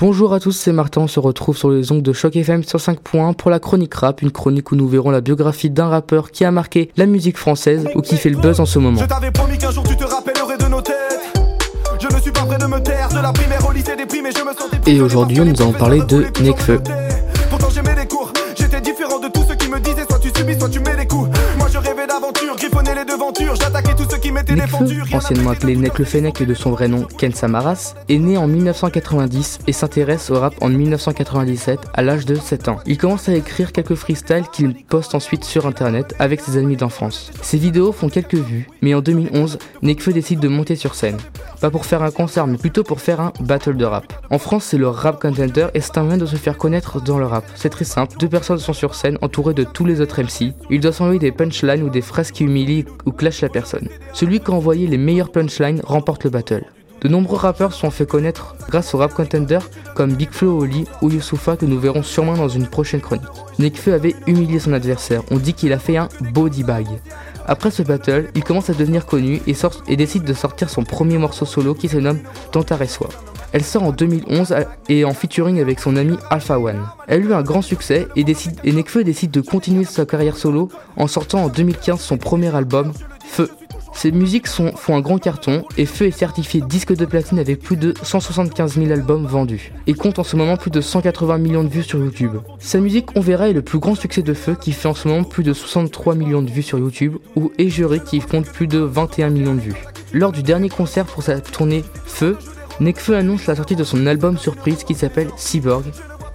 Bonjour à tous, c'est Martin, on se retrouve sur les ongles de Choc FM sur 5 points pour la chronique rap, une chronique où nous verrons la biographie d'un rappeur qui a marqué la musique française ou qui fait le buzz en ce moment. Je t'avais promis qu'un jour tu te rappellerais de nos têtes. Je ne suis pas prêt de me taire, de la primaire au lycée déprimé, je me sentais Et aujourd'hui, nous allons parler de Nekfeu. Pourtant j'aimais les cours, j'étais différent de tous ceux qui me disaient soit tu subis, soit tu mets Nekfeu, anciennement appelé Nek le Fennec et de son vrai nom Ken Samaras, est né en 1990 et s'intéresse au rap en 1997 à l'âge de 7 ans. Il commence à écrire quelques freestyles qu'il poste ensuite sur internet avec ses amis d'enfance. Ses vidéos font quelques vues, mais en 2011, Nekfeu décide de monter sur scène. Pas pour faire un concert, mais plutôt pour faire un battle de rap. En France, c'est le rap contender et c'est un moyen de se faire connaître dans le rap. C'est très simple, deux personnes sont sur scène entourées de tous les autres MC. Ils doivent s'envoyer des punchlines ou des phrases qui humilient ou clashent la personne. Celui qui a envoyé les meilleures punchlines remporte le battle. De nombreux rappeurs sont fait connaître grâce au rap contender comme Big Flo Oli ou Youssoufa que nous verrons sûrement dans une prochaine chronique. Nekfeu avait humilié son adversaire, on dit qu'il a fait un body bag. Après ce battle, il commence à devenir connu et, et décide de sortir son premier morceau solo qui se nomme Tantareswa. Elle sort en 2011 à- et en featuring avec son ami Alpha One. Elle eut un grand succès et, décide, et Nekfeu décide de continuer sa carrière solo en sortant en 2015 son premier album, Feu. Ses musiques font un grand carton et Feu est certifié disque de platine avec plus de 175 000 albums vendus et compte en ce moment plus de 180 millions de vues sur YouTube. Sa musique On verra est le plus grand succès de Feu qui fait en ce moment plus de 63 millions de vues sur YouTube ou Égéré qui compte plus de 21 millions de vues. Lors du dernier concert pour sa tournée Feu, Nekfeu annonce la sortie de son album surprise qui s'appelle Cyborg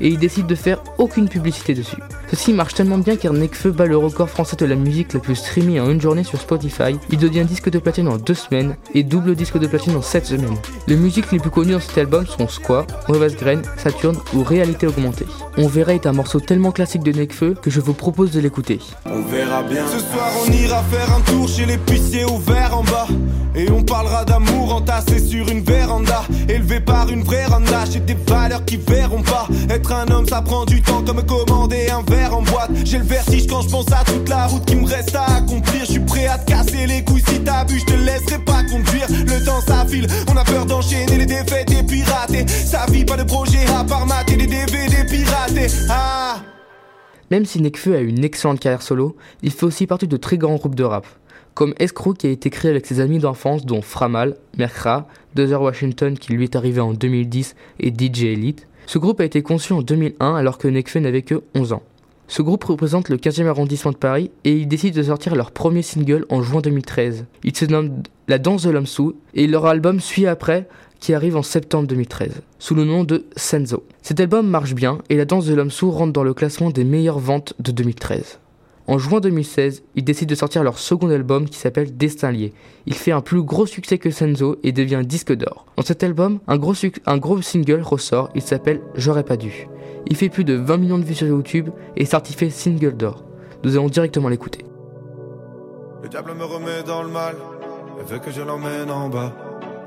et il décide de faire aucune publicité dessus. Ceci marche tellement bien car Nekfeu bat le record français de la musique la plus streamée en une journée sur Spotify. Il devient disque de platine en deux semaines et double disque de platine en 7 semaines. Les musiques les plus connues dans cet album sont Squat, Mauvaise Graine, Saturne ou Réalité Augmentée. On verra est un morceau tellement classique de Nekfeu que je vous propose de l'écouter. On verra bien. Ce soir, on ira faire un tour chez l'épicier en bas. Et on parlera d'amour entassé sur une véranda. Élevé par une vraie randa. J'ai des valeurs qui verront pas. Un homme, ça prend du temps comme commander un verre en boîte. J'ai le vertige quand je pense à toute la route qui me reste à accomplir. Je suis prêt à te casser les couilles si bu. Je te laisserai pas conduire. Le temps s'affile. On a peur d'enchaîner les défaites et pirater. Sa vie, pas de projet à part mater des DVD piratés. Ah! Même si Nekfeu a une excellente carrière solo, il fait aussi partie de très grands groupes de rap, comme Escrow qui a été créé avec ses amis d'enfance dont Framal, Merkra, Dozer Washington qui lui est arrivé en 2010 et DJ Elite. Ce groupe a été conçu en 2001 alors que Nekfeu n'avait que 11 ans. Ce groupe représente le 15e arrondissement de Paris et ils décident de sortir leur premier single en juin 2013. Il se nomme La danse de l'homme sous et leur album suit après qui arrive en septembre 2013, sous le nom de Senzo. Cet album marche bien et La danse de l'homme sourd rentre dans le classement des meilleures ventes de 2013. En juin 2016, ils décident de sortir leur second album qui s'appelle Destin lié. Il fait un plus gros succès que Senzo et devient disque d'or. Dans cet album, un gros, un gros single ressort, il s'appelle J'aurais pas dû. Il fait plus de 20 millions de vues sur YouTube et est certifié single d'or. Nous allons directement l'écouter. Le diable me remet dans le mal. Elle veut que je l'emmène en bas.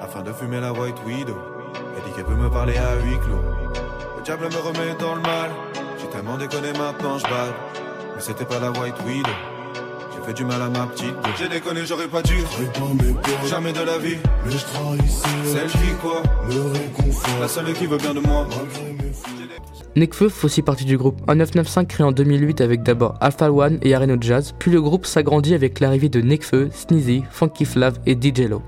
Afin de fumer la White Widow. Elle dit qu'elle peut me parler à huis clos. Le diable me remet dans le mal. J'ai tellement déconné maintenant, je bats. Mais c'était pas la White Widow. J'ai fait du mal à ma petite. J'ai déconné, j'aurais pas dû. Jamais de la vie. Mais je trahissais, Celle qui quoi? Me réconfort La seule qui veut bien de moi. mes. Nekfeu fait aussi partie du groupe 1995 créé en 2008 avec d'abord Alpha One et Areno Jazz, puis le groupe s'agrandit avec l'arrivée de Nekfeu, Sneezy, Funky Flav et DJ Lo.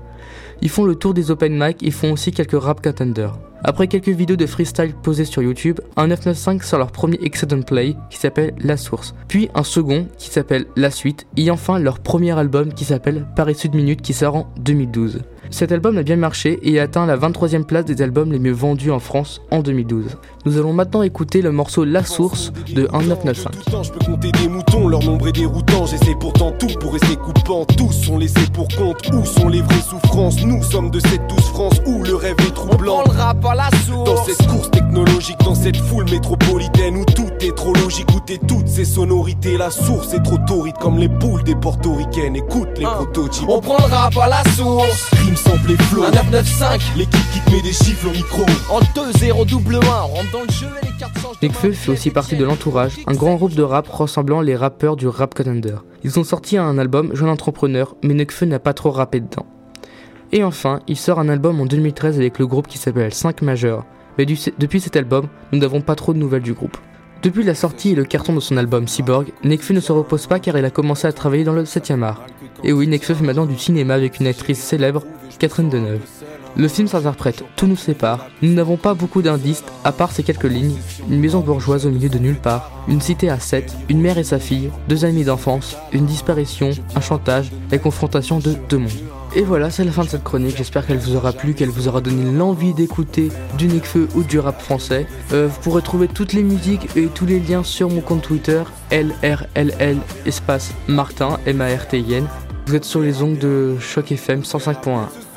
Ils font le tour des open mic et font aussi quelques rap contenders. Après quelques vidéos de freestyle posées sur YouTube, 1995 sort leur premier Excellent Play qui s'appelle La Source, puis un second qui s'appelle La Suite, et enfin leur premier album qui s'appelle Paris Sud Minute qui sort en 2012. Cet album a bien marché et a atteint la 23e place des albums les mieux vendus en France en 2012. Nous allons maintenant écouter le morceau La Source de 1995. Tout temps, je peux compter des moutons, leur nombre est déroutant. J'essaie pourtant tout pour rester coupant. Tous sont laissés pour compte. Où sont les vraies souffrances? Nous sommes de cette douce France où le rêve est troublant. le rap à la source. Dans cette course technologique, dans cette foule métropolitaine où tout est trop logique, goûter toutes ces sonorités. La source est trop torride comme les boules des portoricaines. Écoute les Hein. prototypes. On prend le rap à la source. Sample et flow. Un 995 L'équipe qui te met des chiffres au micro. en 2-0 double 1. On rentre dans le jeu et les cartes changent. de Nekfeu main. fait aussi partie de l'entourage, un grand groupe de rap ressemblant les rappeurs du rap contender. Ils ont sorti un album Jeune Entrepreneur, mais Nekfeu n'a pas trop rappé dedans. Et enfin, il sort un album en 2013 avec le groupe qui s'appelle 5 Majeurs. mais depuis cet album, nous n'avons pas trop de nouvelles du groupe. Depuis la sortie et le carton de son album Cyborg, Nekfeu ne se repose pas car il a commencé à travailler dans le 7ème art. Et oui, Nekfeu fait maintenant du cinéma avec une actrice célèbre, Catherine Deneuve. Le film s'interprète, tout nous sépare. Nous n'avons pas beaucoup d'indices, à part ces quelques lignes. Une maison bourgeoise au milieu de nulle part, une cité à sept, une mère et sa fille, deux amis d'enfance, une disparition, un chantage, la confrontation de deux mondes. Et voilà, c'est la fin de cette chronique. J'espère qu'elle vous aura plu, qu'elle vous aura donné l'envie d'écouter du Necfeu ou du rap français. Euh, vous pourrez trouver toutes les musiques et tous les liens sur mon compte Twitter, LRLL espace Martin, M-A-R-T-I-N. Vous êtes sur les ongles de Choc FM 105.1.